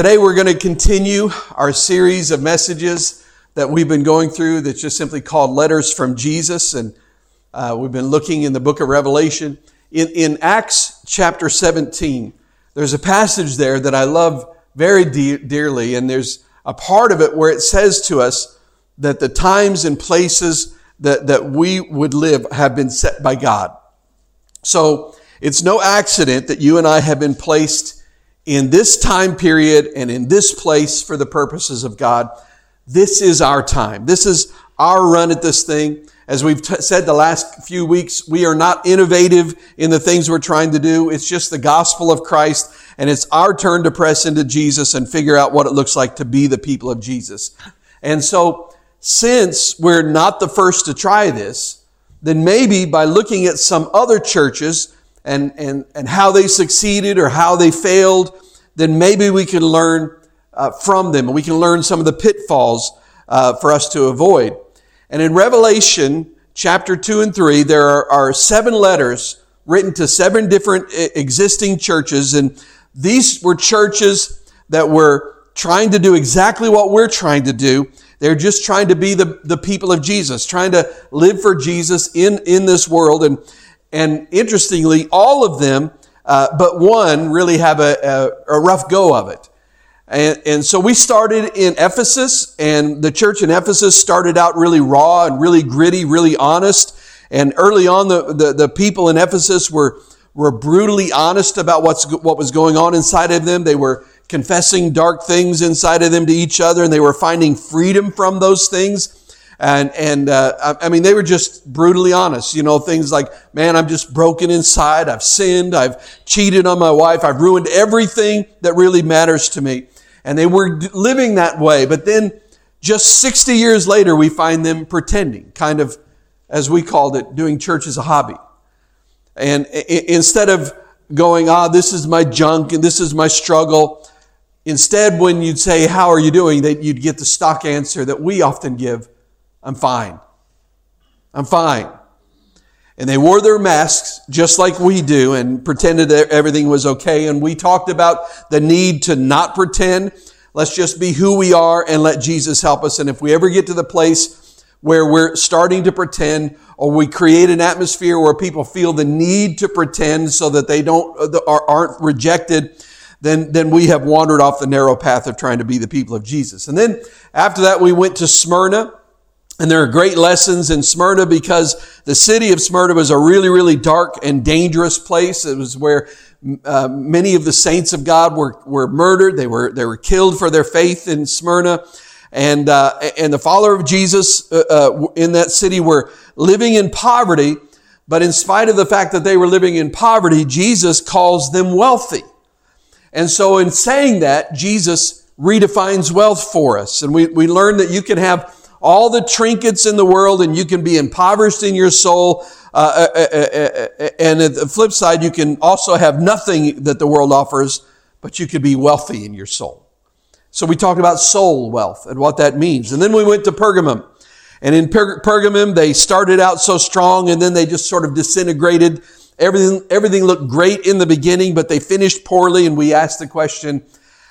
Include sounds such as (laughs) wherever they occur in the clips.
Today we're going to continue our series of messages that we've been going through that's just simply called Letters from Jesus. And uh, we've been looking in the book of Revelation. In, in Acts chapter 17, there's a passage there that I love very de- dearly. And there's a part of it where it says to us that the times and places that, that we would live have been set by God. So it's no accident that you and I have been placed in this time period and in this place for the purposes of God. This is our time. This is our run at this thing. As we've t- said the last few weeks, we are not innovative in the things we're trying to do. It's just the gospel of Christ and it's our turn to press into Jesus and figure out what it looks like to be the people of Jesus. And so, since we're not the first to try this, then maybe by looking at some other churches and, and, and how they succeeded or how they failed, then maybe we can learn uh, from them and we can learn some of the pitfalls uh, for us to avoid. And in Revelation chapter 2 and 3, there are, are seven letters written to seven different existing churches. And these were churches that were trying to do exactly what we're trying to do. They're just trying to be the, the people of Jesus, trying to live for Jesus in, in this world. And, and interestingly, all of them, uh, but one, really have a, a, a rough go of it. And, and, so we started in Ephesus, and the church in Ephesus started out really raw and really gritty, really honest. And early on, the, the, the people in Ephesus were, were brutally honest about what's, what was going on inside of them. They were confessing dark things inside of them to each other, and they were finding freedom from those things. And, and, uh, I mean, they were just brutally honest. You know, things like, man, I'm just broken inside. I've sinned. I've cheated on my wife. I've ruined everything that really matters to me. And they were living that way. But then just 60 years later, we find them pretending, kind of, as we called it, doing church as a hobby. And instead of going, ah, this is my junk and this is my struggle, instead, when you'd say, how are you doing, that you'd get the stock answer that we often give, I'm fine. I'm fine. And they wore their masks just like we do and pretended that everything was okay. And we talked about the need to not pretend. Let's just be who we are and let Jesus help us. And if we ever get to the place where we're starting to pretend or we create an atmosphere where people feel the need to pretend so that they don't, uh, aren't rejected, then, then we have wandered off the narrow path of trying to be the people of Jesus. And then after that, we went to Smyrna. And there are great lessons in Smyrna because the city of Smyrna was a really, really dark and dangerous place. It was where uh, many of the saints of God were, were murdered. They were, they were killed for their faith in Smyrna. And, uh, and the follower of Jesus uh, uh in that city were living in poverty. But in spite of the fact that they were living in poverty, Jesus calls them wealthy. And so in saying that, Jesus redefines wealth for us. And we, we learn that you can have all the trinkets in the world and you can be impoverished in your soul. Uh, uh, uh, and at the flip side, you can also have nothing that the world offers, but you could be wealthy in your soul. So we talked about soul wealth and what that means. And then we went to Pergamum. And in per- Pergamum, they started out so strong and then they just sort of disintegrated. Everything, everything looked great in the beginning, but they finished poorly. And we asked the question,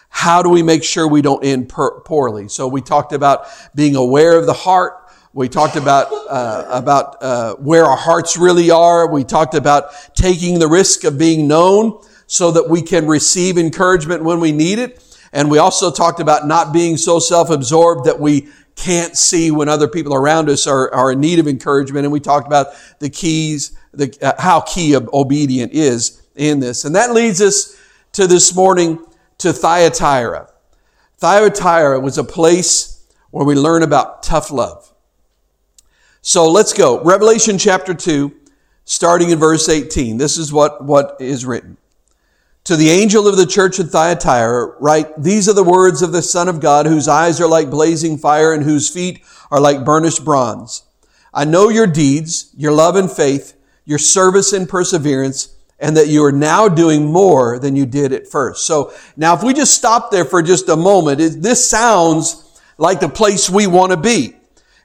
how do we make sure we don't end poorly? So we talked about being aware of the heart. We talked about uh, about uh, where our hearts really are. We talked about taking the risk of being known so that we can receive encouragement when we need it. And we also talked about not being so self-absorbed that we can't see when other people around us are, are in need of encouragement. And we talked about the keys, the, uh, how key obedient is in this. And that leads us to this morning to Thyatira. Thyatira was a place where we learn about tough love. So let's go. Revelation chapter 2, starting in verse 18. This is what, what is written. To the angel of the church at Thyatira, write, These are the words of the Son of God, whose eyes are like blazing fire and whose feet are like burnished bronze. I know your deeds, your love and faith, your service and perseverance, and that you are now doing more than you did at first. So now if we just stop there for just a moment, it, this sounds like the place we want to be.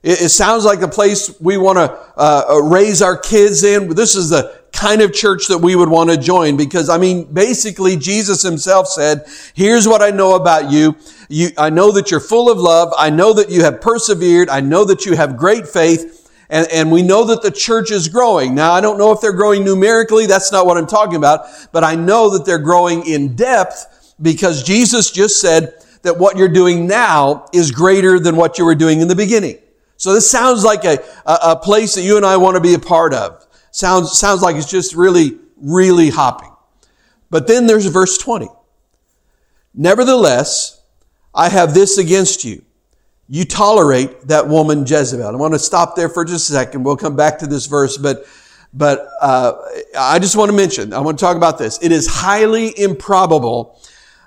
It, it, sounds like the place we want to uh, uh, raise our kids in. This is the kind of church that we would want to join because I mean, basically Jesus himself said, here's what I know about you. You, I know that you're full of love. I know that you have persevered. I know that you have great faith. And, and we know that the church is growing. Now, I don't know if they're growing numerically. That's not what I'm talking about. But I know that they're growing in depth because Jesus just said that what you're doing now is greater than what you were doing in the beginning. So this sounds like a, a, a place that you and I want to be a part of. Sounds, sounds like it's just really, really hopping. But then there's verse 20. Nevertheless, I have this against you. You tolerate that woman Jezebel. I want to stop there for just a second. We'll come back to this verse, but but uh, I just want to mention. I want to talk about this. It is highly improbable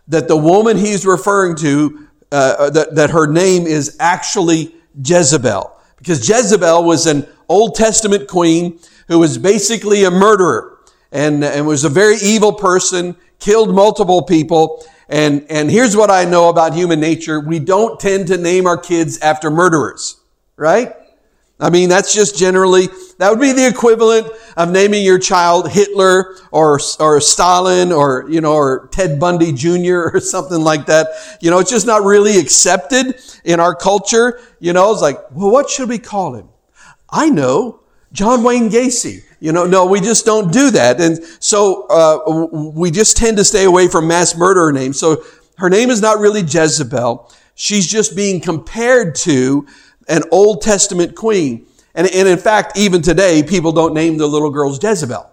that the woman he's referring to uh, that that her name is actually Jezebel, because Jezebel was an Old Testament queen who was basically a murderer and and was a very evil person, killed multiple people. And, and here's what I know about human nature. We don't tend to name our kids after murderers, right? I mean, that's just generally, that would be the equivalent of naming your child Hitler or, or Stalin or, you know, or Ted Bundy Jr. (laughs) or something like that. You know, it's just not really accepted in our culture. You know, it's like, well, what should we call him? I know, John Wayne Gacy. You know, no, we just don't do that. And so uh, we just tend to stay away from mass murderer names. So her name is not really Jezebel. She's just being compared to an Old Testament queen. And, and in fact, even today, people don't name the little girls Jezebel,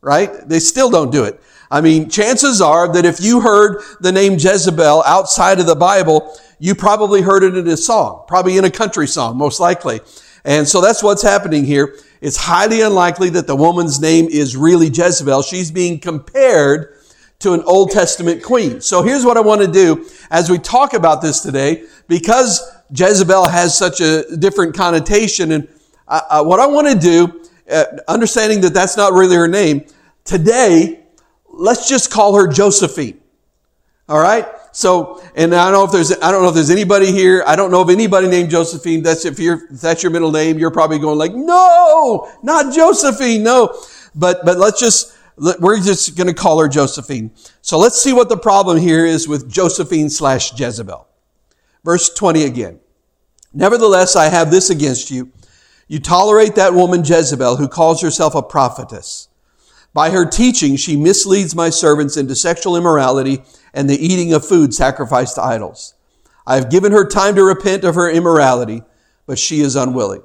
right? They still don't do it. I mean, chances are that if you heard the name Jezebel outside of the Bible, you probably heard it in a song, probably in a country song, most likely. And so that's what's happening here. It's highly unlikely that the woman's name is really Jezebel. She's being compared to an Old Testament queen. So here's what I want to do as we talk about this today, because Jezebel has such a different connotation. And uh, uh, what I want to do, uh, understanding that that's not really her name, today, let's just call her Josephine. All right? So, and I don't know if there's, I don't know if there's anybody here. I don't know of anybody named Josephine. That's if you're, if that's your middle name, you're probably going like, no, not Josephine. No. But, but let's just, we're just going to call her Josephine. So let's see what the problem here is with Josephine slash Jezebel. Verse 20 again. Nevertheless, I have this against you. You tolerate that woman Jezebel who calls herself a prophetess. By her teaching, she misleads my servants into sexual immorality and the eating of food sacrificed to idols. I have given her time to repent of her immorality, but she is unwilling.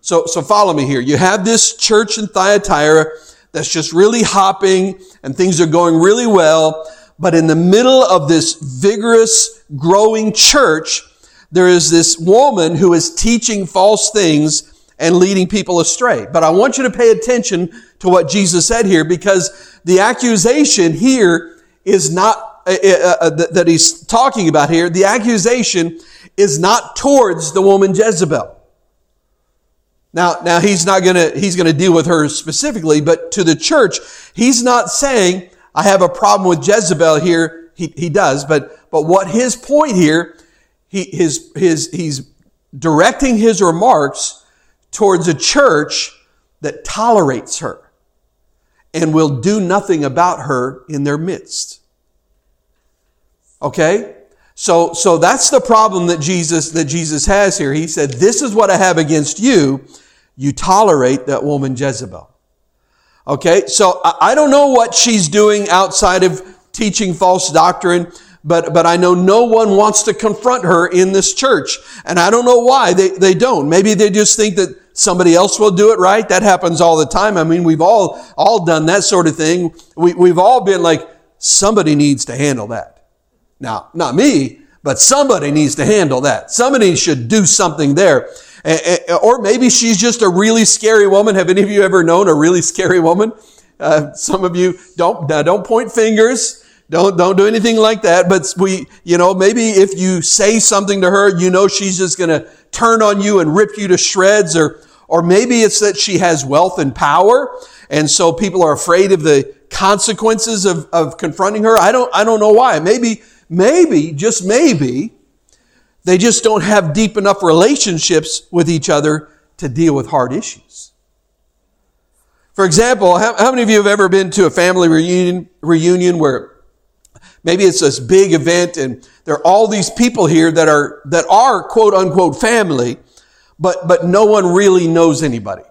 So, so follow me here. You have this church in Thyatira that's just really hopping and things are going really well. But in the middle of this vigorous, growing church, there is this woman who is teaching false things and leading people astray. But I want you to pay attention to what Jesus said here because the accusation here is not uh, uh, uh that he's talking about here, the accusation is not towards the woman Jezebel. Now, now he's not gonna, he's gonna deal with her specifically, but to the church, he's not saying, I have a problem with Jezebel here. He, he does, but, but what his point here, he, his, his, he's directing his remarks towards a church that tolerates her and will do nothing about her in their midst. Okay? So, so that's the problem that Jesus, that Jesus has here. He said, this is what I have against you. You tolerate that woman Jezebel. Okay? So I don't know what she's doing outside of teaching false doctrine, but, but I know no one wants to confront her in this church. And I don't know why they, they don't. Maybe they just think that somebody else will do it right. That happens all the time. I mean, we've all, all done that sort of thing. We, we've all been like, somebody needs to handle that. Now, not me, but somebody needs to handle that. Somebody should do something there. Or maybe she's just a really scary woman. Have any of you ever known a really scary woman? Uh, some of you don't, uh, don't point fingers. Don't, don't do anything like that. But we, you know, maybe if you say something to her, you know she's just going to turn on you and rip you to shreds or, or maybe it's that she has wealth and power. And so people are afraid of the consequences of, of confronting her. I don't, I don't know why. Maybe maybe, just maybe, they just don't have deep enough relationships with each other to deal with hard issues. For example, how, how many of you have ever been to a family reunion, reunion where maybe it's this big event and there are all these people here that are, that are quote unquote family, but, but no one really knows anybody.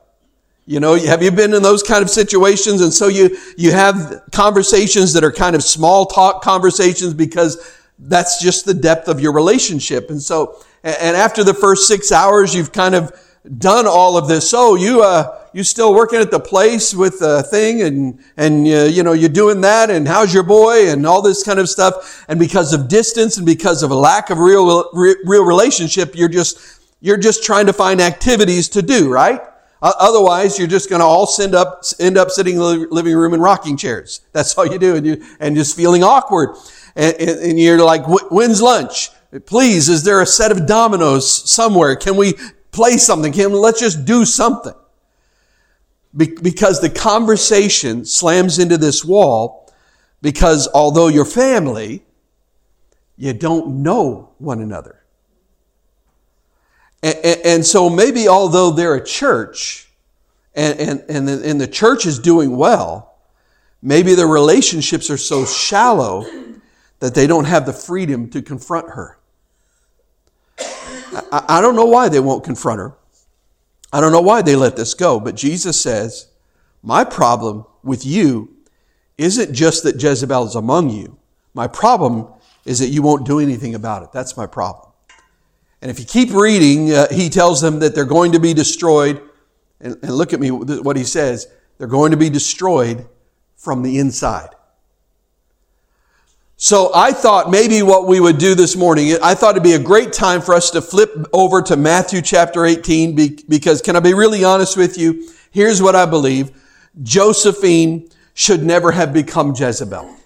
You know, have you been in those kind of situations? And so you, you have conversations that are kind of small talk conversations because that's just the depth of your relationship. And so, and after the first six hours, you've kind of done all of this. So you, uh, you still working at the place with the thing and, and, uh, you know, you're doing that and how's your boy and all this kind of stuff. And because of distance and because of a lack of real, real relationship, you're just, you're just trying to find activities to do, right? Otherwise, you're just going to all end up, end up sitting in the living room in rocking chairs. That's all you do, and you and just feeling awkward. And, and, and you're like, "When's lunch? Please, is there a set of dominoes somewhere? Can we play something? Kim. let's just do something?" Be- because the conversation slams into this wall. Because although you're family, you don't know one another. And, and, so maybe although they're a church and, and, and, the, and the church is doing well, maybe their relationships are so shallow that they don't have the freedom to confront her. I, I don't know why they won't confront her. I don't know why they let this go, but Jesus says, My problem with you isn't just that Jezebel is among you. My problem is that you won't do anything about it. That's my problem. And if you keep reading, uh, he tells them that they're going to be destroyed. And, and look at me, what he says. They're going to be destroyed from the inside. So I thought maybe what we would do this morning, I thought it'd be a great time for us to flip over to Matthew chapter 18 because can I be really honest with you? Here's what I believe. Josephine should never have become Jezebel.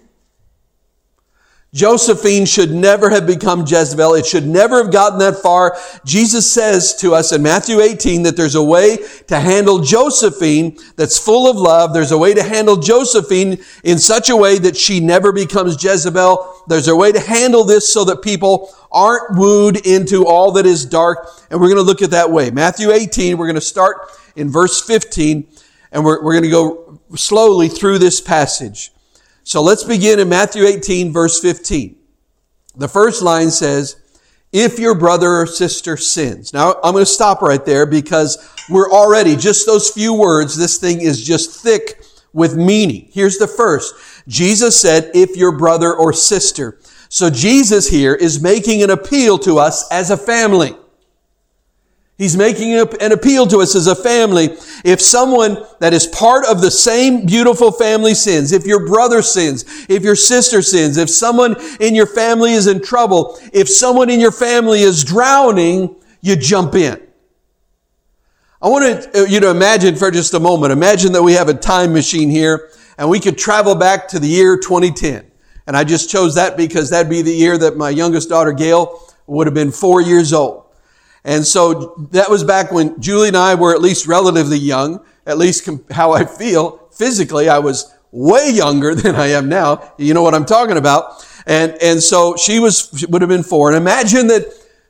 Josephine should never have become Jezebel. It should never have gotten that far. Jesus says to us in Matthew 18 that there's a way to handle Josephine that's full of love. There's a way to handle Josephine in such a way that she never becomes Jezebel. There's a way to handle this so that people aren't wooed into all that is dark. And we're going to look at that way. Matthew 18, we're going to start in verse 15 and we're, we're going to go slowly through this passage. So let's begin in Matthew 18 verse 15. The first line says, if your brother or sister sins. Now, I'm going to stop right there because we're already, just those few words, this thing is just thick with meaning. Here's the first. Jesus said, if your brother or sister. So Jesus here is making an appeal to us as a family. He's making an appeal to us as a family. If someone that is part of the same beautiful family sins, if your brother sins, if your sister sins, if someone in your family is in trouble, if someone in your family is drowning, you jump in. I want uh, you to imagine for just a moment, imagine that we have a time machine here and we could travel back to the year 2010. And I just chose that because that'd be the year that my youngest daughter, Gail, would have been four years old. And so that was back when Julie and I were at least relatively young, at least how I feel. Physically, I was way younger (laughs) than I am now. You know what I'm talking about. And, and so she was, would have been four. And imagine that,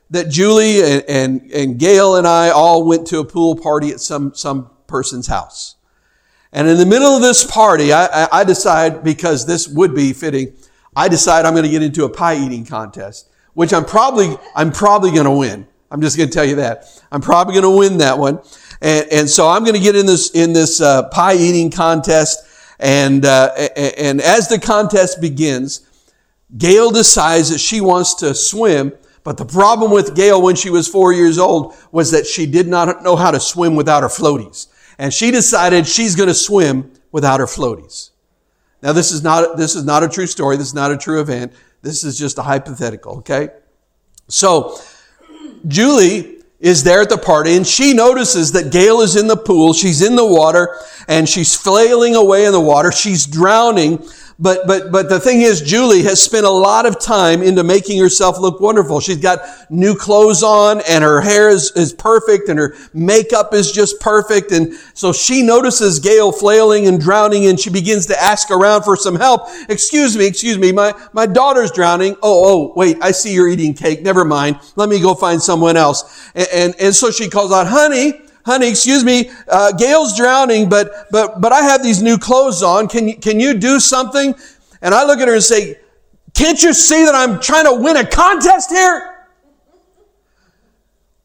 that Julie and, and, and Gail and I all went to a pool party at some, some person's house. And in the middle of this party, I, I, I decide, because this would be fitting, I decide I'm going to get into a pie eating contest, which I'm probably, I'm probably going to win. I'm just going to tell you that. I'm probably going to win that one. And, and so I'm going to get in this, in this uh, pie eating contest. And, uh, and as the contest begins, Gail decides that she wants to swim. But the problem with Gail when she was four years old was that she did not know how to swim without her floaties. And she decided she's going to swim without her floaties. Now, this is not, this is not a true story. This is not a true event. This is just a hypothetical, okay? So, Julie is there at the party and she notices that Gail is in the pool. She's in the water and she's flailing away in the water. She's drowning. But, but, but the thing is, Julie has spent a lot of time into making herself look wonderful. She's got new clothes on and her hair is, is perfect and her makeup is just perfect. And so she notices Gail flailing and drowning and she begins to ask around for some help. Excuse me, excuse me, my, my daughter's drowning. Oh, oh, wait, I see you're eating cake. Never mind. Let me go find someone else. And, and, and so she calls out, honey, honey, excuse me, uh, Gail's drowning, but, but, but I have these new clothes on. Can you, can you do something? And I look at her and say, can't you see that I'm trying to win a contest here?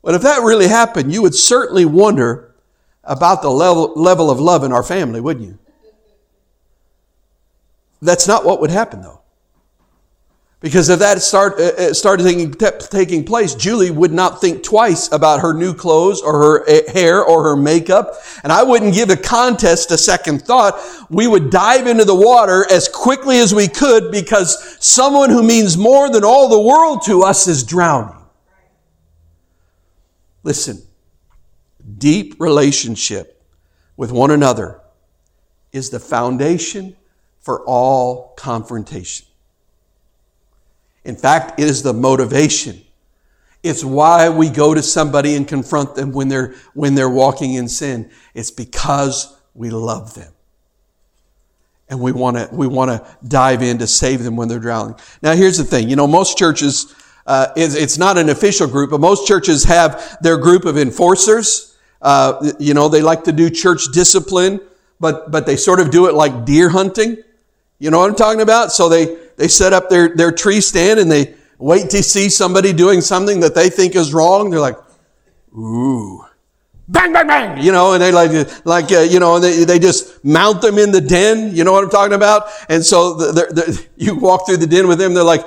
But if that really happened, you would certainly wonder about the level, level of love in our family, wouldn't you? That's not what would happen, though. Because if that start, uh, started taking, taking place, Julie would not think twice about her new clothes or her uh, hair or her makeup. And I wouldn't give a contest a second thought. We would dive into the water as quickly as we could because someone who means more than all the world to us is drowning. Listen, deep relationship with one another is the foundation for all confrontation. In fact, it is the motivation. It's why we go to somebody and confront them when they're, when they're walking in sin. It's because we love them. And we want to, we want to dive in to save them when they're drowning. Now, here's the thing. You know, most churches, uh, it's, it's not an official group, but most churches have their group of enforcers. Uh, you know, they like to do church discipline, but, but they sort of do it like deer hunting. You know what I'm talking about? So they, they set up their, their tree stand and they wait to see somebody doing something that they think is wrong. They're like, ooh, bang, bang, bang, you know, and they like, like, uh, you know, and they, they just mount them in the den. You know what I'm talking about? And so (laughs) you walk through the den with them. They're like,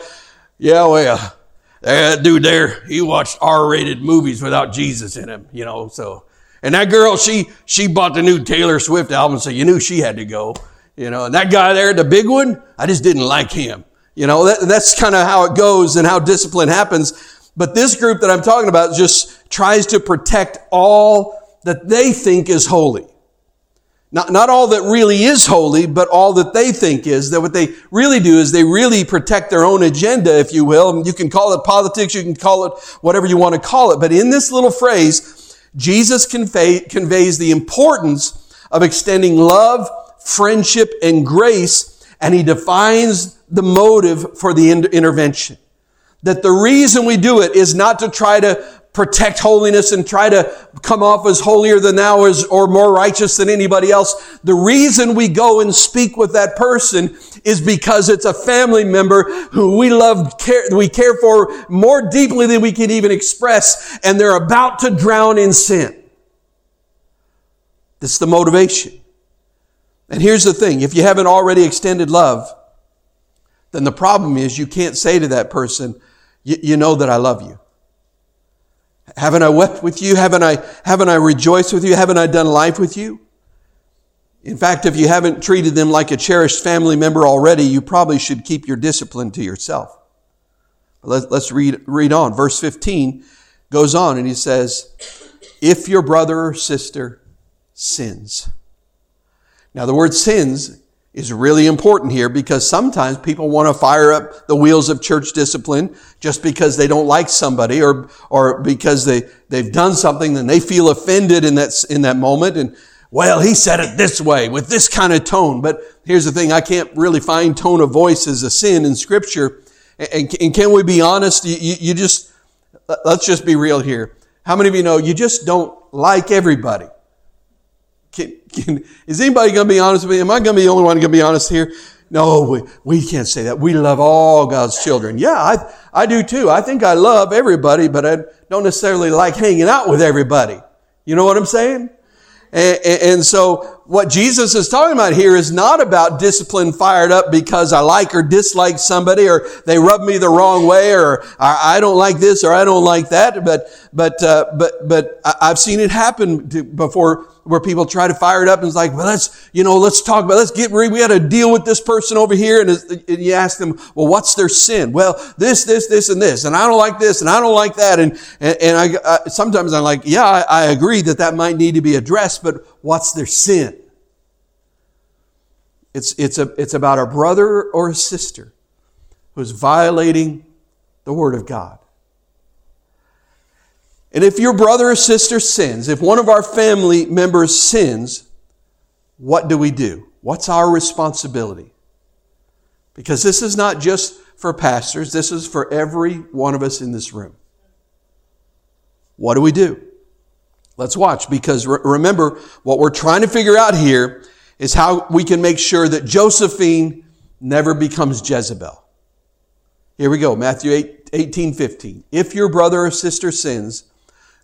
yeah, well, that dude there, he watched R-rated movies without Jesus in him, you know, so. And that girl, she, she bought the new Taylor Swift album, so you knew she had to go. You know, and that guy there, the big one, I just didn't like him. You know, that, that's kind of how it goes and how discipline happens. But this group that I'm talking about just tries to protect all that they think is holy. Not, not all that really is holy, but all that they think is. That what they really do is they really protect their own agenda, if you will. You can call it politics, you can call it whatever you want to call it. But in this little phrase, Jesus convey, conveys the importance of extending love friendship, and grace, and he defines the motive for the intervention. That the reason we do it is not to try to protect holiness and try to come off as holier than thou or more righteous than anybody else. The reason we go and speak with that person is because it's a family member who we love, care, we care for more deeply than we can even express, and they're about to drown in sin. That's the motivation. And here's the thing if you haven't already extended love, then the problem is you can't say to that person, You know that I love you. Haven't I wept with you? Haven't I, haven't I rejoiced with you? Haven't I done life with you? In fact, if you haven't treated them like a cherished family member already, you probably should keep your discipline to yourself. Let's read, read on. Verse 15 goes on and he says, If your brother or sister sins, now, the word sins is really important here because sometimes people want to fire up the wheels of church discipline just because they don't like somebody or, or because they, they've done something and they feel offended in that, in that moment. And, well, he said it this way with this kind of tone. But here's the thing. I can't really find tone of voice as a sin in scripture. And, and can we be honest? You, you, you just, let's just be real here. How many of you know you just don't like everybody? Is anybody going to be honest with me? Am I going to be the only one going to be honest here? No, we, we can't say that. We love all God's children. Yeah, I, I do too. I think I love everybody, but I don't necessarily like hanging out with everybody. You know what I'm saying? And, and, so what Jesus is talking about here is not about discipline fired up because I like or dislike somebody or they rub me the wrong way or I don't like this or I don't like that. But, but, uh, but, but I've seen it happen before where people try to fire it up and it's like, well, let's, you know, let's talk about, let's get, we got to deal with this person over here. And, you ask them, well, what's their sin? Well, this, this, this, and this. And I don't like this and I don't like that. And, and, and I, I, sometimes I'm like, yeah, I, I agree that that might need to be addressed, but what's their sin? It's, it's, a, it's about a brother or a sister who's violating the Word of God. And if your brother or sister sins, if one of our family members sins, what do we do? What's our responsibility? Because this is not just for pastors, this is for every one of us in this room. What do we do? Let's watch because re- remember what we're trying to figure out here is how we can make sure that Josephine never becomes Jezebel. Here we go, Matthew 8, 18, 15. If your brother or sister sins,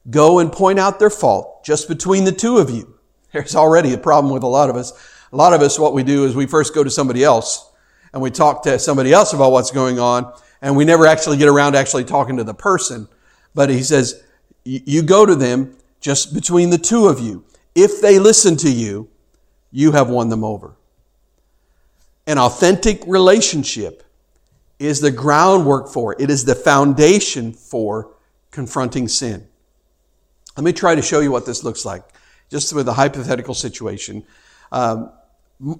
go and point out their fault just between the two of you. There's already a problem with a lot of us. A lot of us, what we do is we first go to somebody else and we talk to somebody else about what's going on and we never actually get around actually talking to the person. But he says, you go to them just between the two of you. If they listen to you, you have won them over. An authentic relationship is the groundwork for, it is the foundation for confronting sin. Let me try to show you what this looks like, just with a hypothetical situation. Um,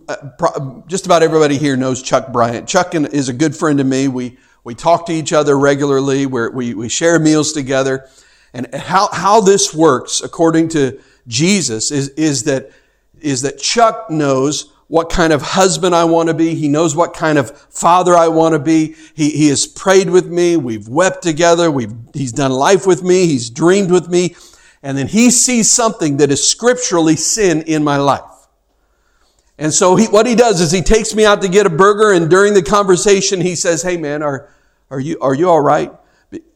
uh, just about everybody here knows Chuck Bryant. Chuck is a good friend of me. We, we talk to each other regularly. we we, we share meals together. And how, how this works, according to Jesus, is, is, that, is that Chuck knows what kind of husband I want to be. He knows what kind of father I want to be. He, he has prayed with me. We've wept together. We've, he's done life with me. He's dreamed with me. And then he sees something that is scripturally sin in my life. And so he, what he does is he takes me out to get a burger and during the conversation he says, Hey man, are, are you, are you all right?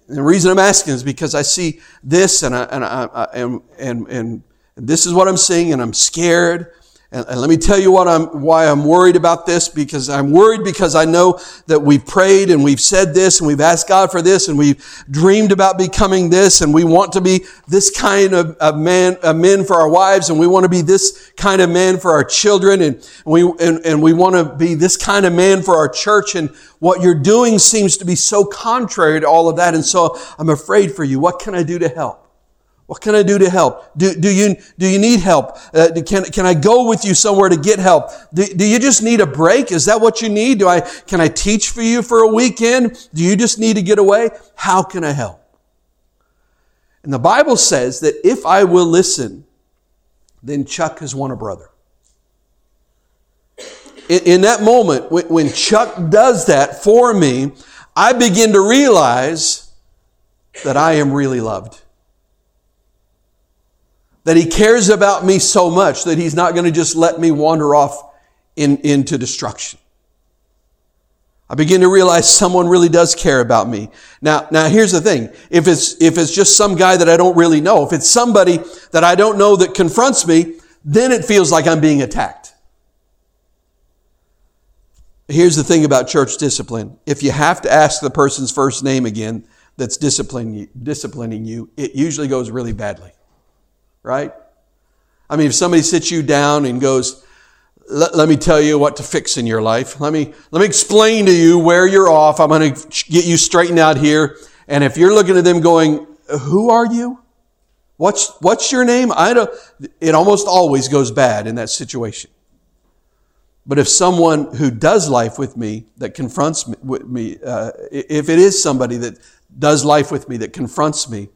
The reason I'm asking is because I see this and I, and I, I and, and, and this is what I'm seeing and I'm scared and, and let me tell you what I'm, why I'm worried about this, because I'm worried because I know that we've prayed and we've said this and we've asked God for this and we've dreamed about becoming this and we want to be this kind of, of man, of men for our wives and we want to be this kind of man for our children and we, and, and we want to be this kind of man for our church and what you're doing seems to be so contrary to all of that. And so I'm afraid for you. What can I do to help? What can I do to help? Do, do, you, do you need help? Uh, can, can I go with you somewhere to get help? Do, do you just need a break? Is that what you need? Do I, can I teach for you for a weekend? Do you just need to get away? How can I help? And the Bible says that if I will listen, then Chuck has won a brother. In, in that moment, when, when Chuck does that for me, I begin to realize that I am really loved that he cares about me so much that he's not going to just let me wander off in, into destruction. I begin to realize someone really does care about me. Now, now here's the thing. If it's, if it's just some guy that I don't really know, if it's somebody that I don't know that confronts me, then it feels like I'm being attacked. Here's the thing about church discipline. If you have to ask the person's first name again that's disciplining you, disciplining you it usually goes really badly right? I mean, if somebody sits you down and goes, let, let, me tell you what to fix in your life. Let me, let me explain to you where you're off. I'm going to get you straightened out here. And if you're looking at them going, who are you? What's, what's your name? I don't, it almost always goes bad in that situation. But if someone who does life with me, that confronts me, me uh, if it is somebody that does life with me, that confronts me,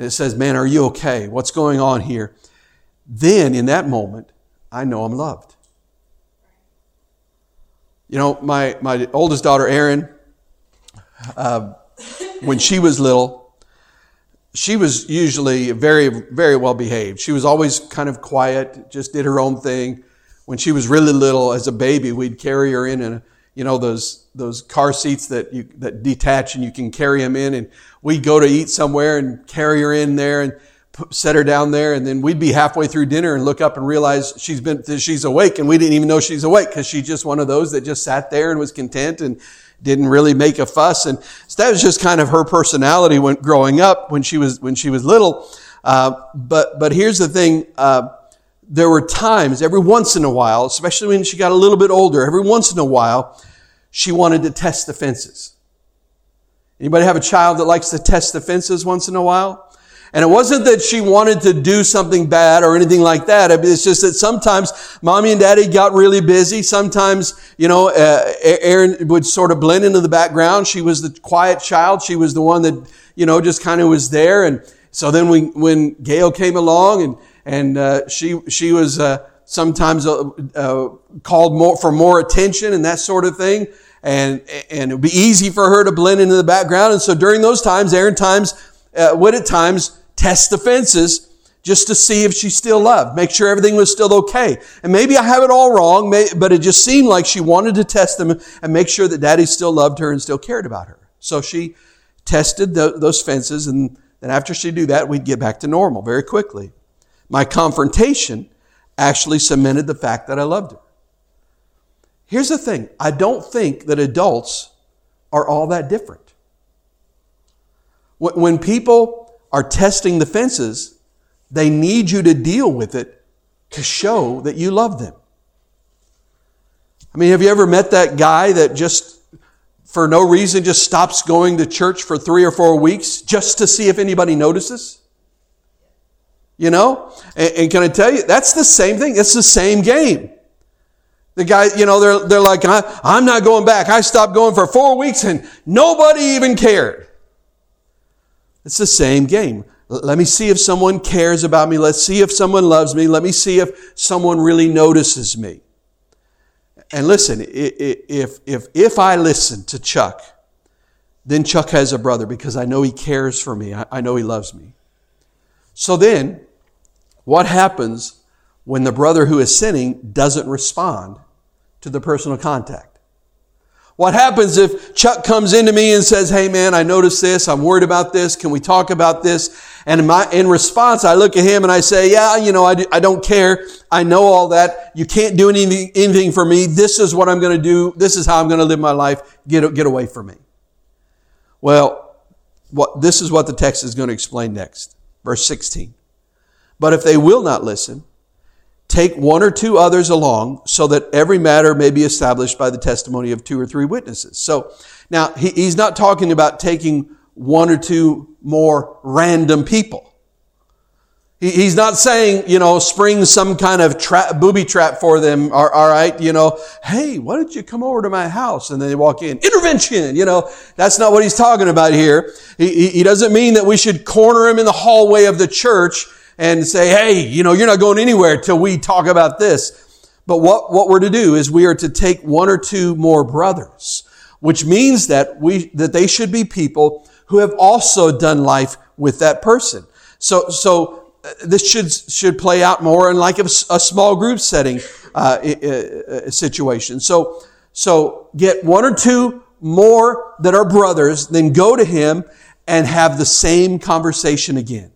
and it says, Man, are you okay? What's going on here? Then in that moment, I know I'm loved. You know, my, my oldest daughter, Erin, uh, when she was little, she was usually very, very well behaved. She was always kind of quiet, just did her own thing. When she was really little, as a baby, we'd carry her in a, you know, those, those car seats that you, that detach and you can carry them in. And we'd go to eat somewhere and carry her in there and put, set her down there. And then we'd be halfway through dinner and look up and realize she's been, she's awake. And we didn't even know she's awake because she's just one of those that just sat there and was content and didn't really make a fuss. And so that was just kind of her personality when growing up when she was, when she was little. Uh, but, but here's the thing, uh, there were times, every once in a while, especially when she got a little bit older, every once in a while, she wanted to test the fences. Anybody have a child that likes to test the fences once in a while? And it wasn't that she wanted to do something bad or anything like that. It's just that sometimes mommy and daddy got really busy. Sometimes, you know, uh, Erin would sort of blend into the background. She was the quiet child. She was the one that, you know, just kind of was there. And so then we, when Gail came along and and uh, she she was uh, sometimes uh, uh, called more for more attention and that sort of thing. And and it would be easy for her to blend into the background. And so during those times, Erin times uh, would at times test the fences just to see if she still loved, make sure everything was still okay. And maybe I have it all wrong, but it just seemed like she wanted to test them and make sure that daddy still loved her and still cared about her. So she tested the, those fences, and then after she'd do that, we'd get back to normal very quickly. My confrontation actually cemented the fact that I loved her. Here's the thing I don't think that adults are all that different. When people are testing the fences, they need you to deal with it to show that you love them. I mean, have you ever met that guy that just, for no reason, just stops going to church for three or four weeks just to see if anybody notices? You know? And, and can I tell you, that's the same thing. It's the same game. The guy, you know, they're, they're like, I'm not going back. I stopped going for four weeks and nobody even cared. It's the same game. Let me see if someone cares about me. Let's see if someone loves me. Let me see if someone really notices me. And listen, if, if, if I listen to Chuck, then Chuck has a brother because I know he cares for me. I know he loves me. So then, what happens when the brother who is sinning doesn't respond to the personal contact? What happens if Chuck comes into me and says, Hey man, I noticed this. I'm worried about this. Can we talk about this? And in, my, in response, I look at him and I say, Yeah, you know, I, do, I don't care. I know all that. You can't do anything, anything for me. This is what I'm going to do. This is how I'm going to live my life. Get, get away from me. Well, what, this is what the text is going to explain next. Verse 16. But if they will not listen, Take one or two others along so that every matter may be established by the testimony of two or three witnesses. So now he, he's not talking about taking one or two more random people. He, he's not saying, you know, spring some kind of trap, booby trap for them. All, all right, you know, hey, why don't you come over to my house? And then they walk in. Intervention, you know, that's not what he's talking about here. He, he doesn't mean that we should corner him in the hallway of the church and say, hey, you know, you're not going anywhere till we talk about this. But what, what we're to do is we are to take one or two more brothers, which means that we, that they should be people who have also done life with that person. So, so uh, this should, should play out more in like a, a small group setting, uh, situation. So, so get one or two more that are brothers, then go to him and have the same conversation again.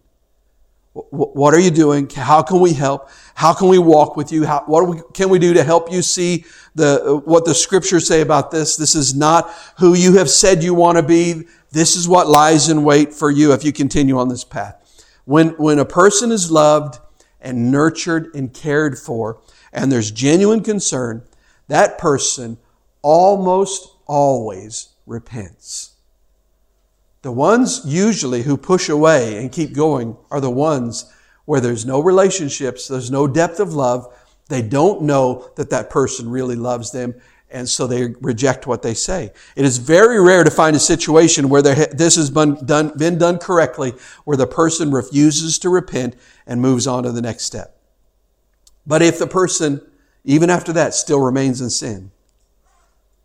What are you doing? How can we help? How can we walk with you? How, what we, can we do to help you see the, what the scriptures say about this? This is not who you have said you want to be. This is what lies in wait for you if you continue on this path. When, when a person is loved and nurtured and cared for, and there's genuine concern, that person almost always repents. The ones usually who push away and keep going are the ones where there's no relationships, there's no depth of love. They don't know that that person really loves them, and so they reject what they say. It is very rare to find a situation where this has been done, been done correctly, where the person refuses to repent and moves on to the next step. But if the person, even after that, still remains in sin,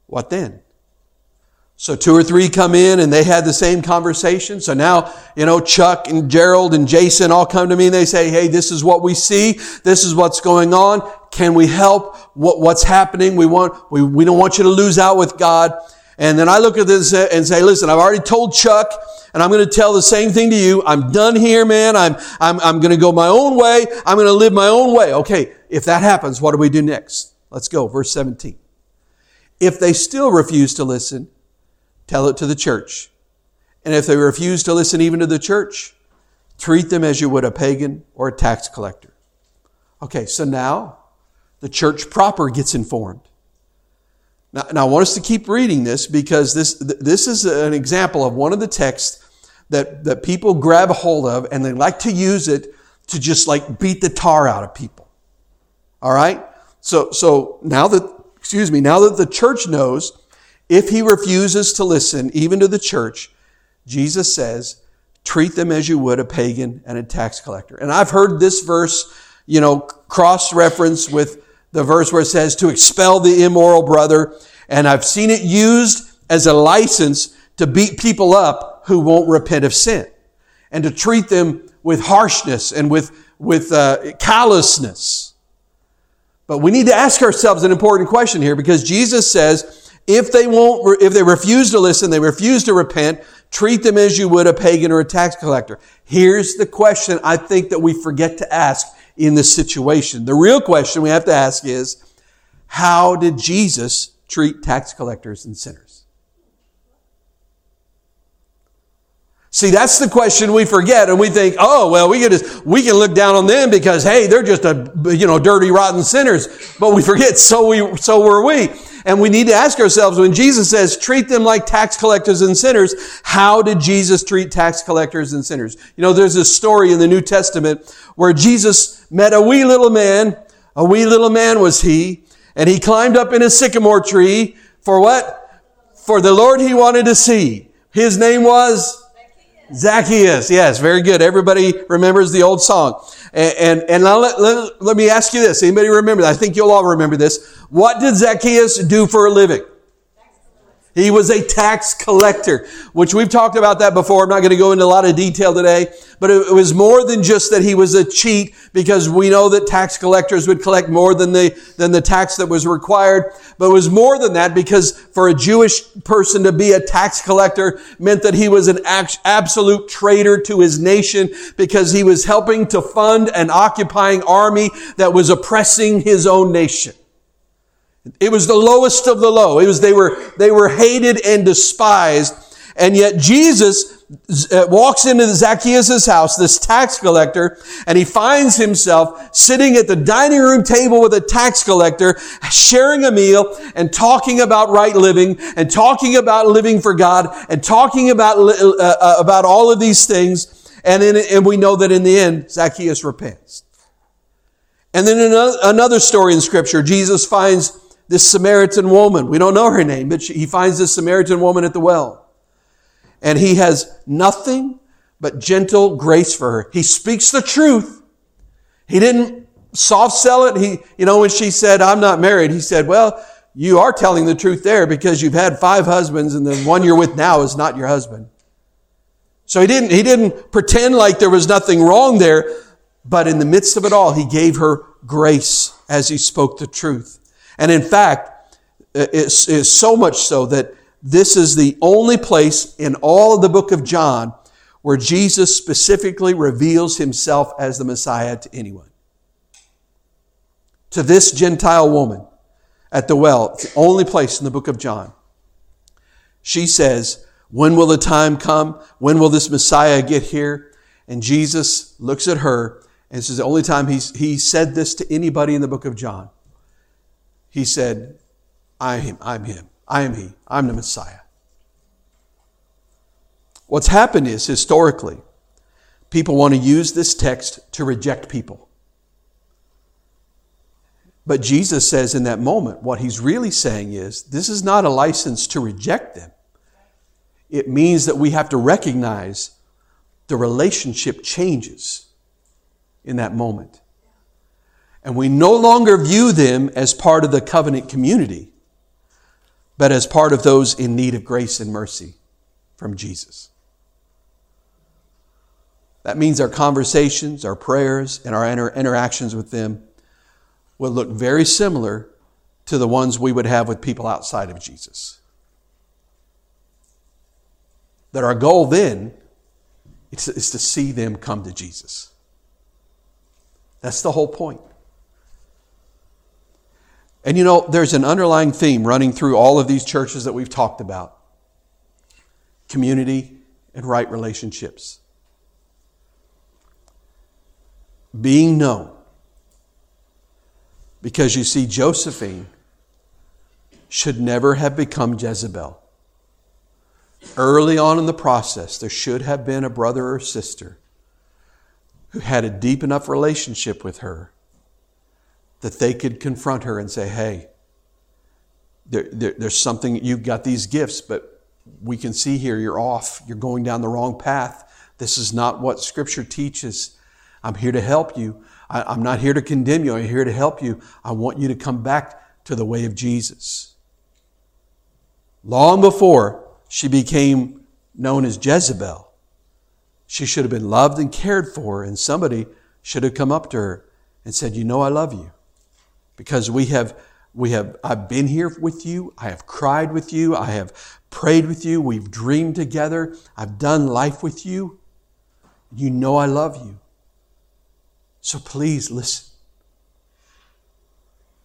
what then? So two or three come in and they had the same conversation. So now, you know, Chuck and Gerald and Jason all come to me and they say, Hey, this is what we see. This is what's going on. Can we help? What, what's happening? We want, we, we don't want you to lose out with God. And then I look at this and say, listen, I've already told Chuck and I'm going to tell the same thing to you. I'm done here, man. I'm, I'm, I'm going to go my own way. I'm going to live my own way. Okay. If that happens, what do we do next? Let's go. Verse 17. If they still refuse to listen, Tell it to the church. And if they refuse to listen even to the church, treat them as you would a pagan or a tax collector. Okay, so now the church proper gets informed. Now, now, I want us to keep reading this because this, this is an example of one of the texts that, that people grab hold of and they like to use it to just like beat the tar out of people. All right? So, so now that, excuse me, now that the church knows if he refuses to listen, even to the church, Jesus says, treat them as you would a pagan and a tax collector. And I've heard this verse, you know, cross reference with the verse where it says to expel the immoral brother. And I've seen it used as a license to beat people up who won't repent of sin and to treat them with harshness and with, with uh, callousness. But we need to ask ourselves an important question here because Jesus says, if they won't, if they refuse to listen, they refuse to repent, treat them as you would a pagan or a tax collector. Here's the question I think that we forget to ask in this situation. The real question we have to ask is, how did Jesus treat tax collectors and sinners? See, that's the question we forget, and we think, oh, well, we can just, we can look down on them because, hey, they're just a, you know, dirty, rotten sinners. But we forget, so we, so were we. And we need to ask ourselves, when Jesus says, treat them like tax collectors and sinners, how did Jesus treat tax collectors and sinners? You know, there's this story in the New Testament where Jesus met a wee little man. A wee little man was he, and he climbed up in a sycamore tree for what? For the Lord he wanted to see. His name was Zacchaeus, yes, very good. Everybody remembers the old song. And, and, and let, let, let me ask you this. Anybody remember that? I think you'll all remember this. What did Zacchaeus do for a living? He was a tax collector, which we've talked about that before. I'm not going to go into a lot of detail today, but it was more than just that he was a cheat because we know that tax collectors would collect more than the, than the tax that was required. But it was more than that because for a Jewish person to be a tax collector meant that he was an absolute traitor to his nation because he was helping to fund an occupying army that was oppressing his own nation. It was the lowest of the low. It was, they were, they were hated and despised. And yet Jesus uh, walks into Zacchaeus' house, this tax collector, and he finds himself sitting at the dining room table with a tax collector, sharing a meal and talking about right living and talking about living for God and talking about, uh, uh, about all of these things. And, in, and we know that in the end, Zacchaeus repents. And then another, another story in scripture, Jesus finds this Samaritan woman. We don't know her name, but she, he finds this Samaritan woman at the well. And he has nothing but gentle grace for her. He speaks the truth. He didn't soft sell it. He, you know, when she said, I'm not married, he said, well, you are telling the truth there because you've had five husbands and the one you're with now is not your husband. So he didn't, he didn't pretend like there was nothing wrong there, but in the midst of it all, he gave her grace as he spoke the truth. And in fact, uh, it's, it's so much so that this is the only place in all of the book of John where Jesus specifically reveals himself as the Messiah to anyone. To this Gentile woman at the well, it's the only place in the book of John. She says, When will the time come? When will this Messiah get here? And Jesus looks at her and says, The only time he's, he said this to anybody in the book of John he said, I am him, I'm him, I am he, I'm the Messiah. What's happened is, historically, people want to use this text to reject people. But Jesus says in that moment, what he's really saying is, this is not a license to reject them. It means that we have to recognize the relationship changes in that moment. And we no longer view them as part of the covenant community, but as part of those in need of grace and mercy from Jesus. That means our conversations, our prayers, and our inter- interactions with them will look very similar to the ones we would have with people outside of Jesus. That our goal then is, is to see them come to Jesus. That's the whole point. And you know, there's an underlying theme running through all of these churches that we've talked about community and right relationships. Being known. Because you see, Josephine should never have become Jezebel. Early on in the process, there should have been a brother or sister who had a deep enough relationship with her that they could confront her and say, hey, there, there, there's something, you've got these gifts, but we can see here you're off. You're going down the wrong path. This is not what Scripture teaches. I'm here to help you. I, am not here to condemn you. I'm here to help you. I want you to come back to the way of Jesus. Long before she became known as Jezebel, she should have been loved and cared for, and somebody should have come up to her and said, You know, I love you. Because we have, we have, I've been here with you. I have cried with you. I have prayed with you. We've dreamed together. I've done life with you. You know I love you. So please listen.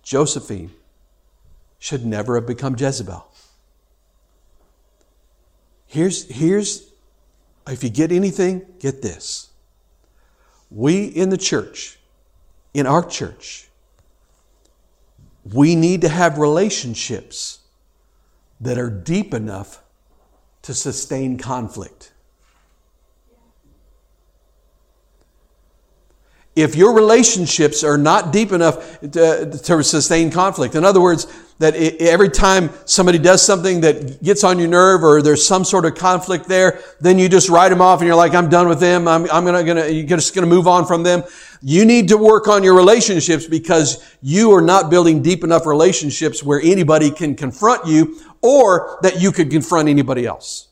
Josephine should never have become Jezebel. Here's, here's, if you get anything, get this. We in the church, in our church, we need to have relationships that are deep enough to sustain conflict. if your relationships are not deep enough to, to sustain conflict. In other words, that every time somebody does something that gets on your nerve or there's some sort of conflict there, then you just write them off and you're like, I'm done with them. I'm, I'm gonna, gonna, you're just gonna move on from them. You need to work on your relationships because you are not building deep enough relationships where anybody can confront you or that you could confront anybody else.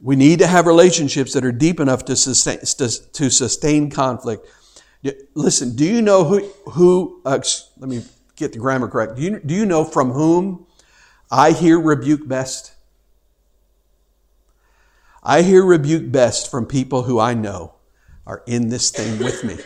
We need to have relationships that are deep enough to sustain, to sustain conflict. Listen, do you know who, who uh, let me get the grammar correct. Do you, do you know from whom I hear rebuke best? I hear rebuke best from people who I know are in this thing with me.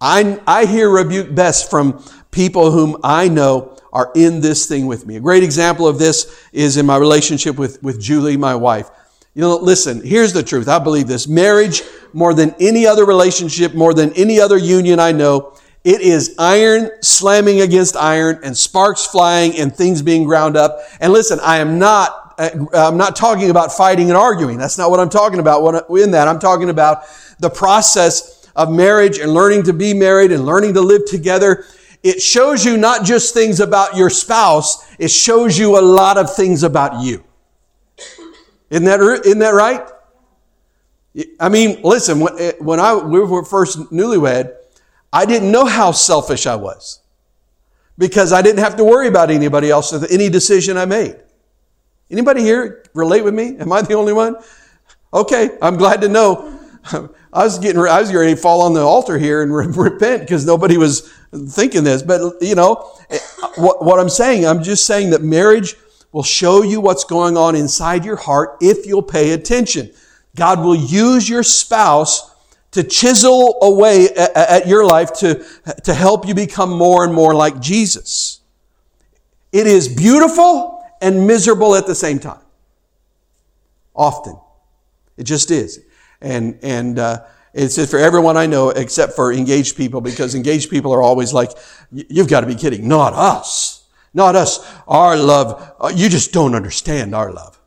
I, I hear rebuke best from people whom I know are in this thing with me. A great example of this is in my relationship with, with Julie, my wife. You know, listen, here's the truth. I believe this. Marriage, more than any other relationship, more than any other union I know, it is iron slamming against iron and sparks flying and things being ground up. And listen, I am not, uh, I'm not talking about fighting and arguing. That's not what I'm talking about in that. I'm talking about the process of marriage and learning to be married and learning to live together it shows you not just things about your spouse, it shows you a lot of things about you. Isn't that, isn't that right? I mean, listen, when, eh, when I, we were first newlywed, I didn't know how selfish I was because I didn't have to worry about anybody else with any decision I made. Anybody here relate with me? Am I the only one? Okay, I'm glad to know. I was getting, I was ready to fall on the altar here and (laughs) repent because nobody was thinking this, but you know, what, what I'm saying, I'm just saying that marriage will show you what's going on inside your heart if you'll pay attention. God will use your spouse to chisel away at, at your life to, to help you become more and more like Jesus. It is beautiful and miserable at the same time. Often. It just is. And, and, uh, it's for everyone I know except for engaged people because engaged people are always like, you've got to be kidding. Not us. Not us. Our love, uh, you just don't understand our love.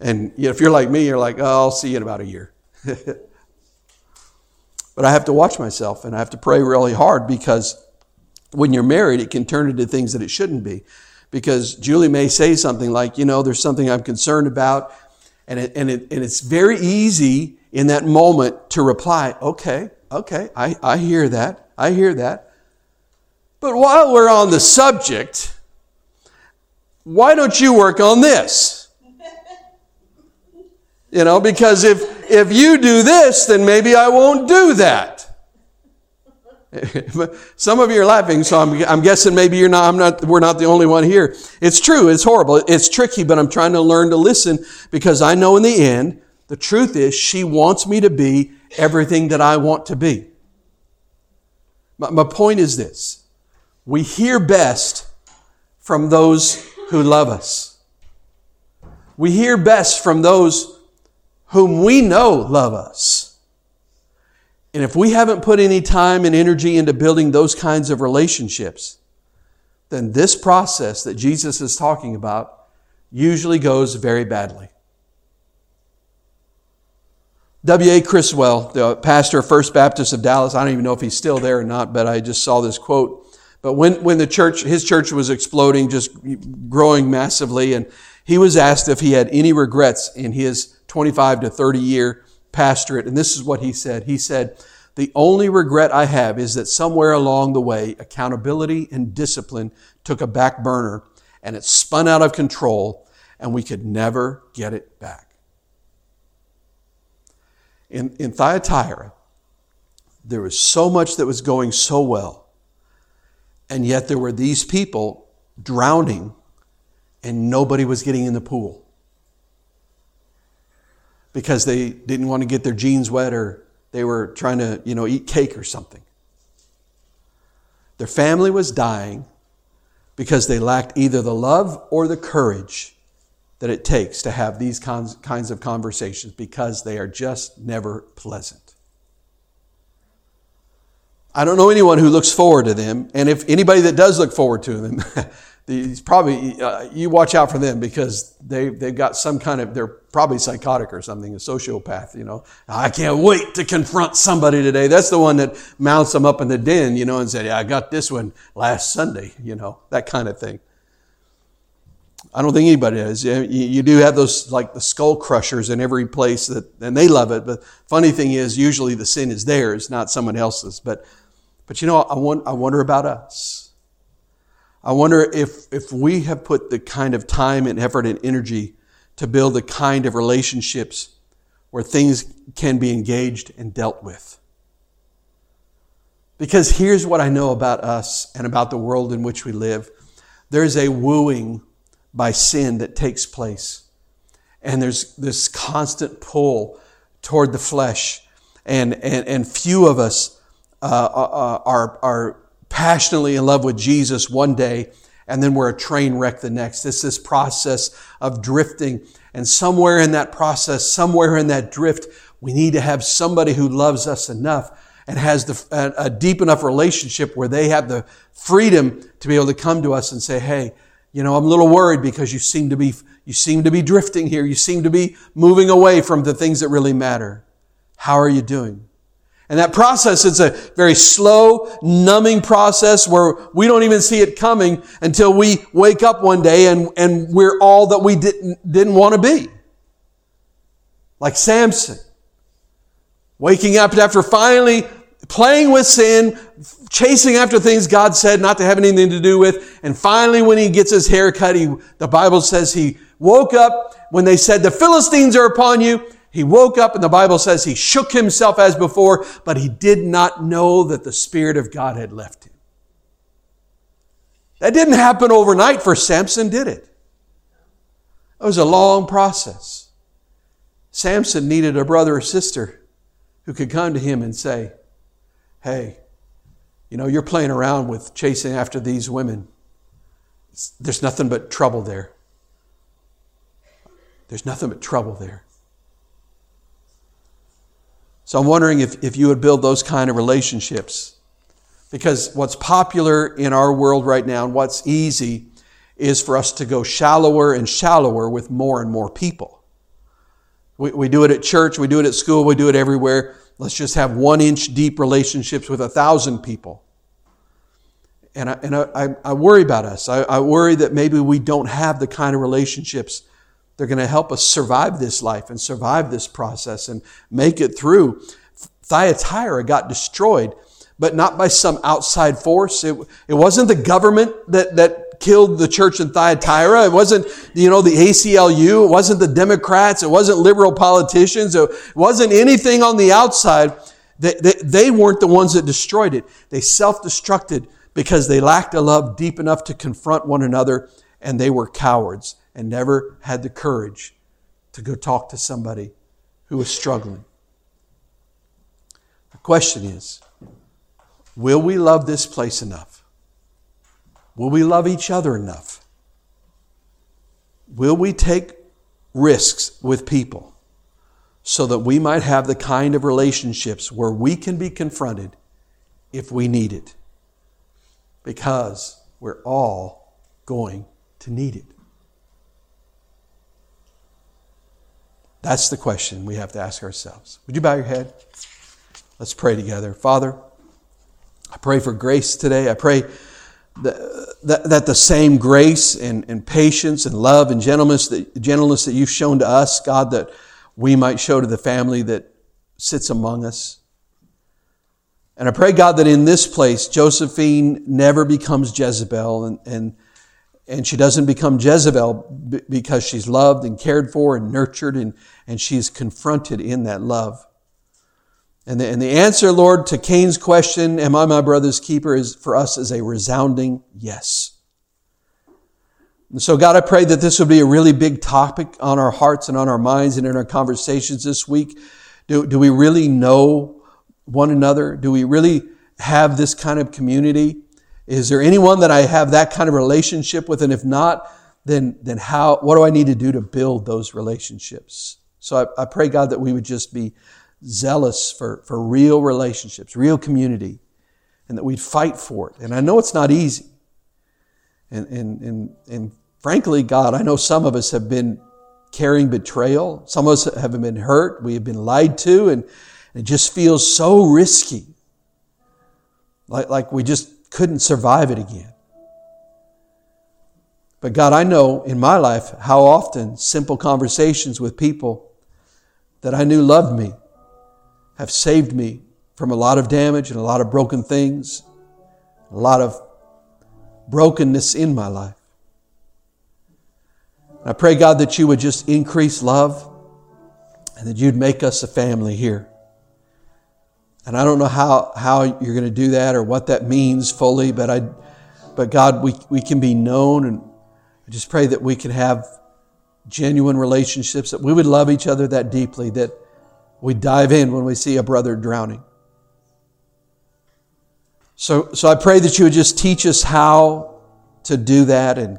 And if you're like me, you're like, oh, I'll see you in about a year. (laughs) but I have to watch myself and I have to pray really hard because when you're married, it can turn into things that it shouldn't be. Because Julie may say something like, you know, there's something I'm concerned about. And, it, and, it, and it's very easy in that moment to reply, okay, okay, I, I hear that. I hear that. But while we're on the subject, why don't you work on this? You know, because if, if you do this, then maybe I won't do that. (laughs) Some of you are laughing, so I'm, I'm guessing maybe you're not, I'm not, we're not the only one here. It's true, it's horrible, it's tricky, but I'm trying to learn to listen because I know in the end, the truth is, she wants me to be everything that I want to be. My, my point is this we hear best from those who love us. We hear best from those whom we know love us. And if we haven't put any time and energy into building those kinds of relationships, then this process that Jesus is talking about usually goes very badly. W.A. Criswell, the pastor of First Baptist of Dallas, I don't even know if he's still there or not, but I just saw this quote. But when, when the church, his church was exploding, just growing massively, and he was asked if he had any regrets in his 25 to 30 year pastorate. And this is what he said. He said, the only regret I have is that somewhere along the way, accountability and discipline took a back burner and it spun out of control and we could never get it back. in, in Thyatira, there was so much that was going so well. And yet there were these people drowning and nobody was getting in the pool because they didn't want to get their jeans wet or they were trying to, you know, eat cake or something. Their family was dying because they lacked either the love or the courage that it takes to have these kinds of conversations because they are just never pleasant. I don't know anyone who looks forward to them, and if anybody that does look forward to them, (laughs) He's probably uh, you watch out for them because they they've got some kind of they're probably psychotic or something, a sociopath. You know, I can't wait to confront somebody today. That's the one that mounts them up in the den, you know, and said, "Yeah, I got this one last Sunday." You know, that kind of thing. I don't think anybody does. You do have those like the skull crushers in every place that, and they love it. But funny thing is, usually the sin is theirs, not someone else's. But, but you know, I, want, I wonder about us. I wonder if, if we have put the kind of time and effort and energy to build the kind of relationships where things can be engaged and dealt with. Because here's what I know about us and about the world in which we live there's a wooing by sin that takes place. And there's this constant pull toward the flesh. And, and, and few of us uh, uh are, are passionately in love with Jesus one day, and then we're a train wreck the next. It's this process of drifting. And somewhere in that process, somewhere in that drift, we need to have somebody who loves us enough and has the, a, a deep enough relationship where they have the freedom to be able to come to us and say, Hey, you know, I'm a little worried because you seem to be, you seem to be drifting here. You seem to be moving away from the things that really matter. How are you doing? And that process is a very slow, numbing process where we don't even see it coming until we wake up one day and, and we're all that we didn't, didn't want to be. Like Samson. Waking up after finally playing with sin, chasing after things God said not to have anything to do with. And finally, when he gets his hair cut, he, the Bible says he woke up when they said, the Philistines are upon you. He woke up and the Bible says he shook himself as before, but he did not know that the Spirit of God had left him. That didn't happen overnight for Samson, did it? It was a long process. Samson needed a brother or sister who could come to him and say, Hey, you know, you're playing around with chasing after these women. There's nothing but trouble there. There's nothing but trouble there. So I'm wondering if, if you would build those kind of relationships. Because what's popular in our world right now and what's easy is for us to go shallower and shallower with more and more people. We, we do it at church, we do it at school, we do it everywhere. Let's just have one inch deep relationships with a thousand people. And I, and I, I worry about us. I, I worry that maybe we don't have the kind of relationships they're going to help us survive this life and survive this process and make it through. Thyatira got destroyed, but not by some outside force. It, it wasn't the government that, that killed the church in Thyatira. It wasn't, you know, the ACLU. It wasn't the Democrats. It wasn't liberal politicians. It wasn't anything on the outside. They, they, they weren't the ones that destroyed it. They self-destructed because they lacked a love deep enough to confront one another and they were cowards and never had the courage to go talk to somebody who was struggling. The question is will we love this place enough? Will we love each other enough? Will we take risks with people so that we might have the kind of relationships where we can be confronted if we need it? Because we're all going to need it. That's the question we have to ask ourselves. Would you bow your head? Let's pray together. Father, I pray for grace today. I pray that, that, that the same grace and, and patience and love and gentleness that, gentleness that you've shown to us, God, that we might show to the family that sits among us. And I pray, God, that in this place, Josephine never becomes Jezebel and, and and she doesn't become Jezebel because she's loved and cared for and nurtured and, and she's confronted in that love. And the, and the answer, Lord, to Cain's question, Am I my brother's keeper, is for us is a resounding yes. And so, God, I pray that this will be a really big topic on our hearts and on our minds and in our conversations this week. Do, do we really know one another? Do we really have this kind of community? Is there anyone that I have that kind of relationship with? And if not, then, then how, what do I need to do to build those relationships? So I, I pray, God, that we would just be zealous for, for real relationships, real community, and that we'd fight for it. And I know it's not easy. And, and, and, and frankly, God, I know some of us have been carrying betrayal. Some of us have been hurt. We have been lied to, and it just feels so risky. Like, like we just couldn't survive it again. But God, I know in my life how often simple conversations with people that I knew loved me have saved me from a lot of damage and a lot of broken things, a lot of brokenness in my life. I pray, God, that you would just increase love and that you'd make us a family here. And I don't know how, how you're going to do that or what that means fully, but I, but God, we, we can be known and I just pray that we can have genuine relationships, that we would love each other that deeply, that we dive in when we see a brother drowning. So, so I pray that you would just teach us how to do that and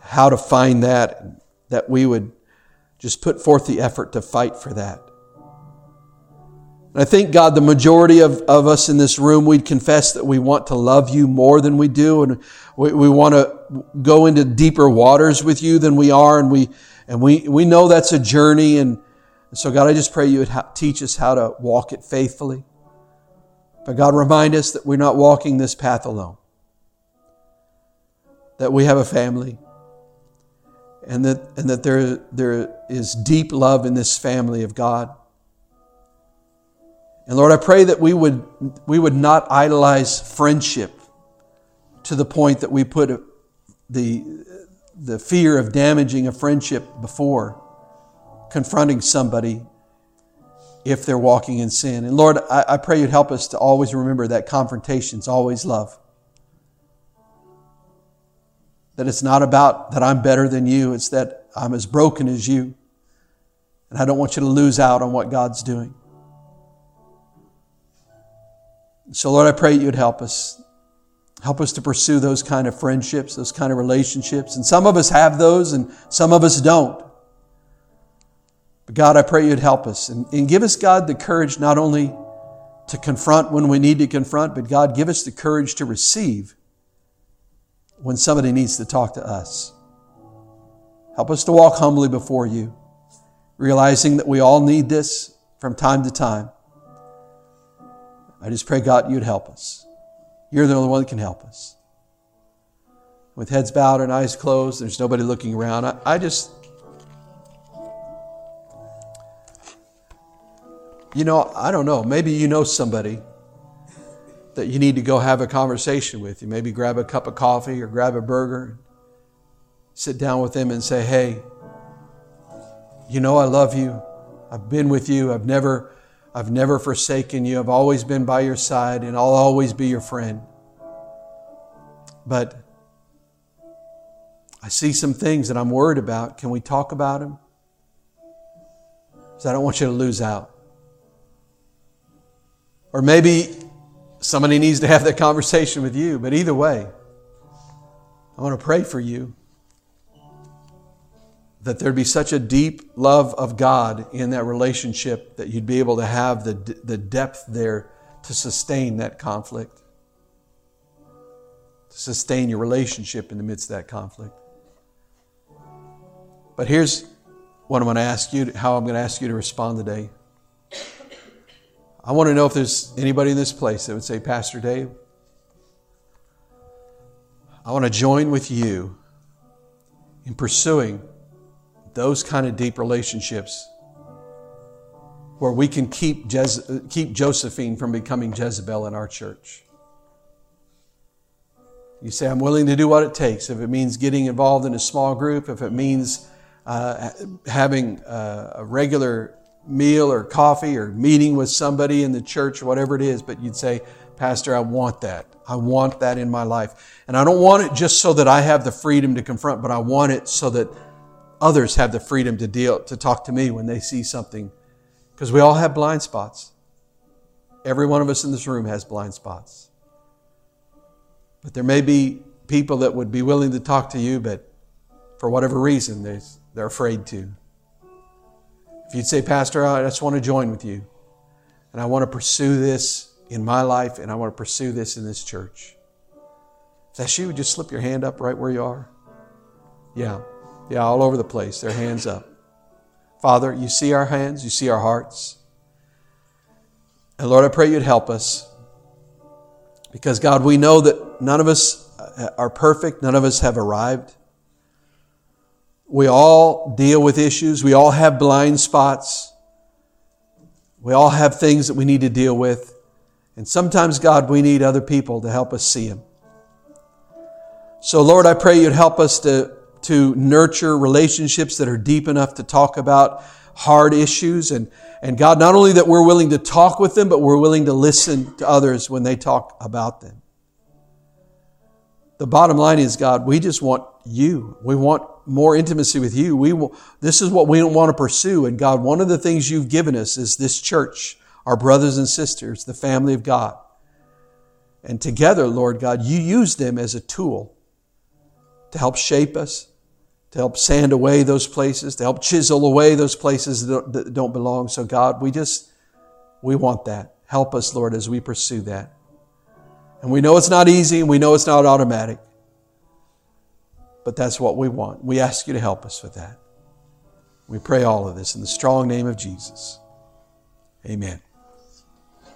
how to find that, that we would just put forth the effort to fight for that. I think, God, the majority of, of us in this room, we'd confess that we want to love you more than we do, and we, we want to go into deeper waters with you than we are, and we, and we, we know that's a journey. And, and so, God, I just pray you would ha- teach us how to walk it faithfully. But God, remind us that we're not walking this path alone, that we have a family and that, and that there, there is deep love in this family of God. And Lord, I pray that we would, we would not idolize friendship to the point that we put the, the fear of damaging a friendship before confronting somebody if they're walking in sin. And Lord, I, I pray you'd help us to always remember that confrontation is always love. That it's not about that I'm better than you, it's that I'm as broken as you. And I don't want you to lose out on what God's doing. So, Lord, I pray you'd help us. Help us to pursue those kind of friendships, those kind of relationships. And some of us have those, and some of us don't. But God, I pray you'd help us and, and give us, God, the courage not only to confront when we need to confront, but God, give us the courage to receive when somebody needs to talk to us. Help us to walk humbly before you, realizing that we all need this from time to time. I just pray, God, you'd help us. You're the only one that can help us. With heads bowed and eyes closed, there's nobody looking around. I, I just, you know, I don't know. Maybe you know somebody that you need to go have a conversation with. You maybe grab a cup of coffee or grab a burger, sit down with them and say, Hey, you know I love you. I've been with you. I've never, I've never forsaken you. I've always been by your side and I'll always be your friend. But I see some things that I'm worried about. Can we talk about them? Because I don't want you to lose out. Or maybe Somebody needs to have that conversation with you. But either way, I want to pray for you that there'd be such a deep love of God in that relationship that you'd be able to have the, the depth there to sustain that conflict, to sustain your relationship in the midst of that conflict. But here's what I'm going to ask you, how I'm going to ask you to respond today. I want to know if there's anybody in this place that would say, Pastor Dave, I want to join with you in pursuing those kind of deep relationships where we can keep, keep Josephine from becoming Jezebel in our church. You say, I'm willing to do what it takes. If it means getting involved in a small group, if it means uh, having uh, a regular meal or coffee or meeting with somebody in the church whatever it is, but you'd say, Pastor, I want that. I want that in my life. And I don't want it just so that I have the freedom to confront, but I want it so that others have the freedom to deal, to talk to me when they see something. Because we all have blind spots. Every one of us in this room has blind spots. But there may be people that would be willing to talk to you, but for whatever reason, they're afraid to. If you'd say, Pastor, I just want to join with you, and I want to pursue this in my life, and I want to pursue this in this church. If that's you, just slip your hand up right where you are. Yeah, yeah, all over the place, their hands up. Father, you see our hands, you see our hearts. And Lord, I pray you'd help us. Because, God, we know that none of us are perfect, none of us have arrived. We all deal with issues, we all have blind spots, we all have things that we need to deal with. And sometimes, God, we need other people to help us see them. So, Lord, I pray you'd help us to, to nurture relationships that are deep enough to talk about hard issues. And, and God, not only that we're willing to talk with them, but we're willing to listen to others when they talk about them. The bottom line is, God, we just want you. We want more intimacy with you. We will, this is what we want to pursue. And God, one of the things you've given us is this church, our brothers and sisters, the family of God. And together, Lord God, you use them as a tool to help shape us, to help sand away those places, to help chisel away those places that don't, belong. So, God, we just, we want that. Help us, Lord, as we pursue that. And we know it's not easy and we know it's not automatic, but that's what we want. We ask you to help us with that. We pray all of this in the strong name of Jesus. Amen.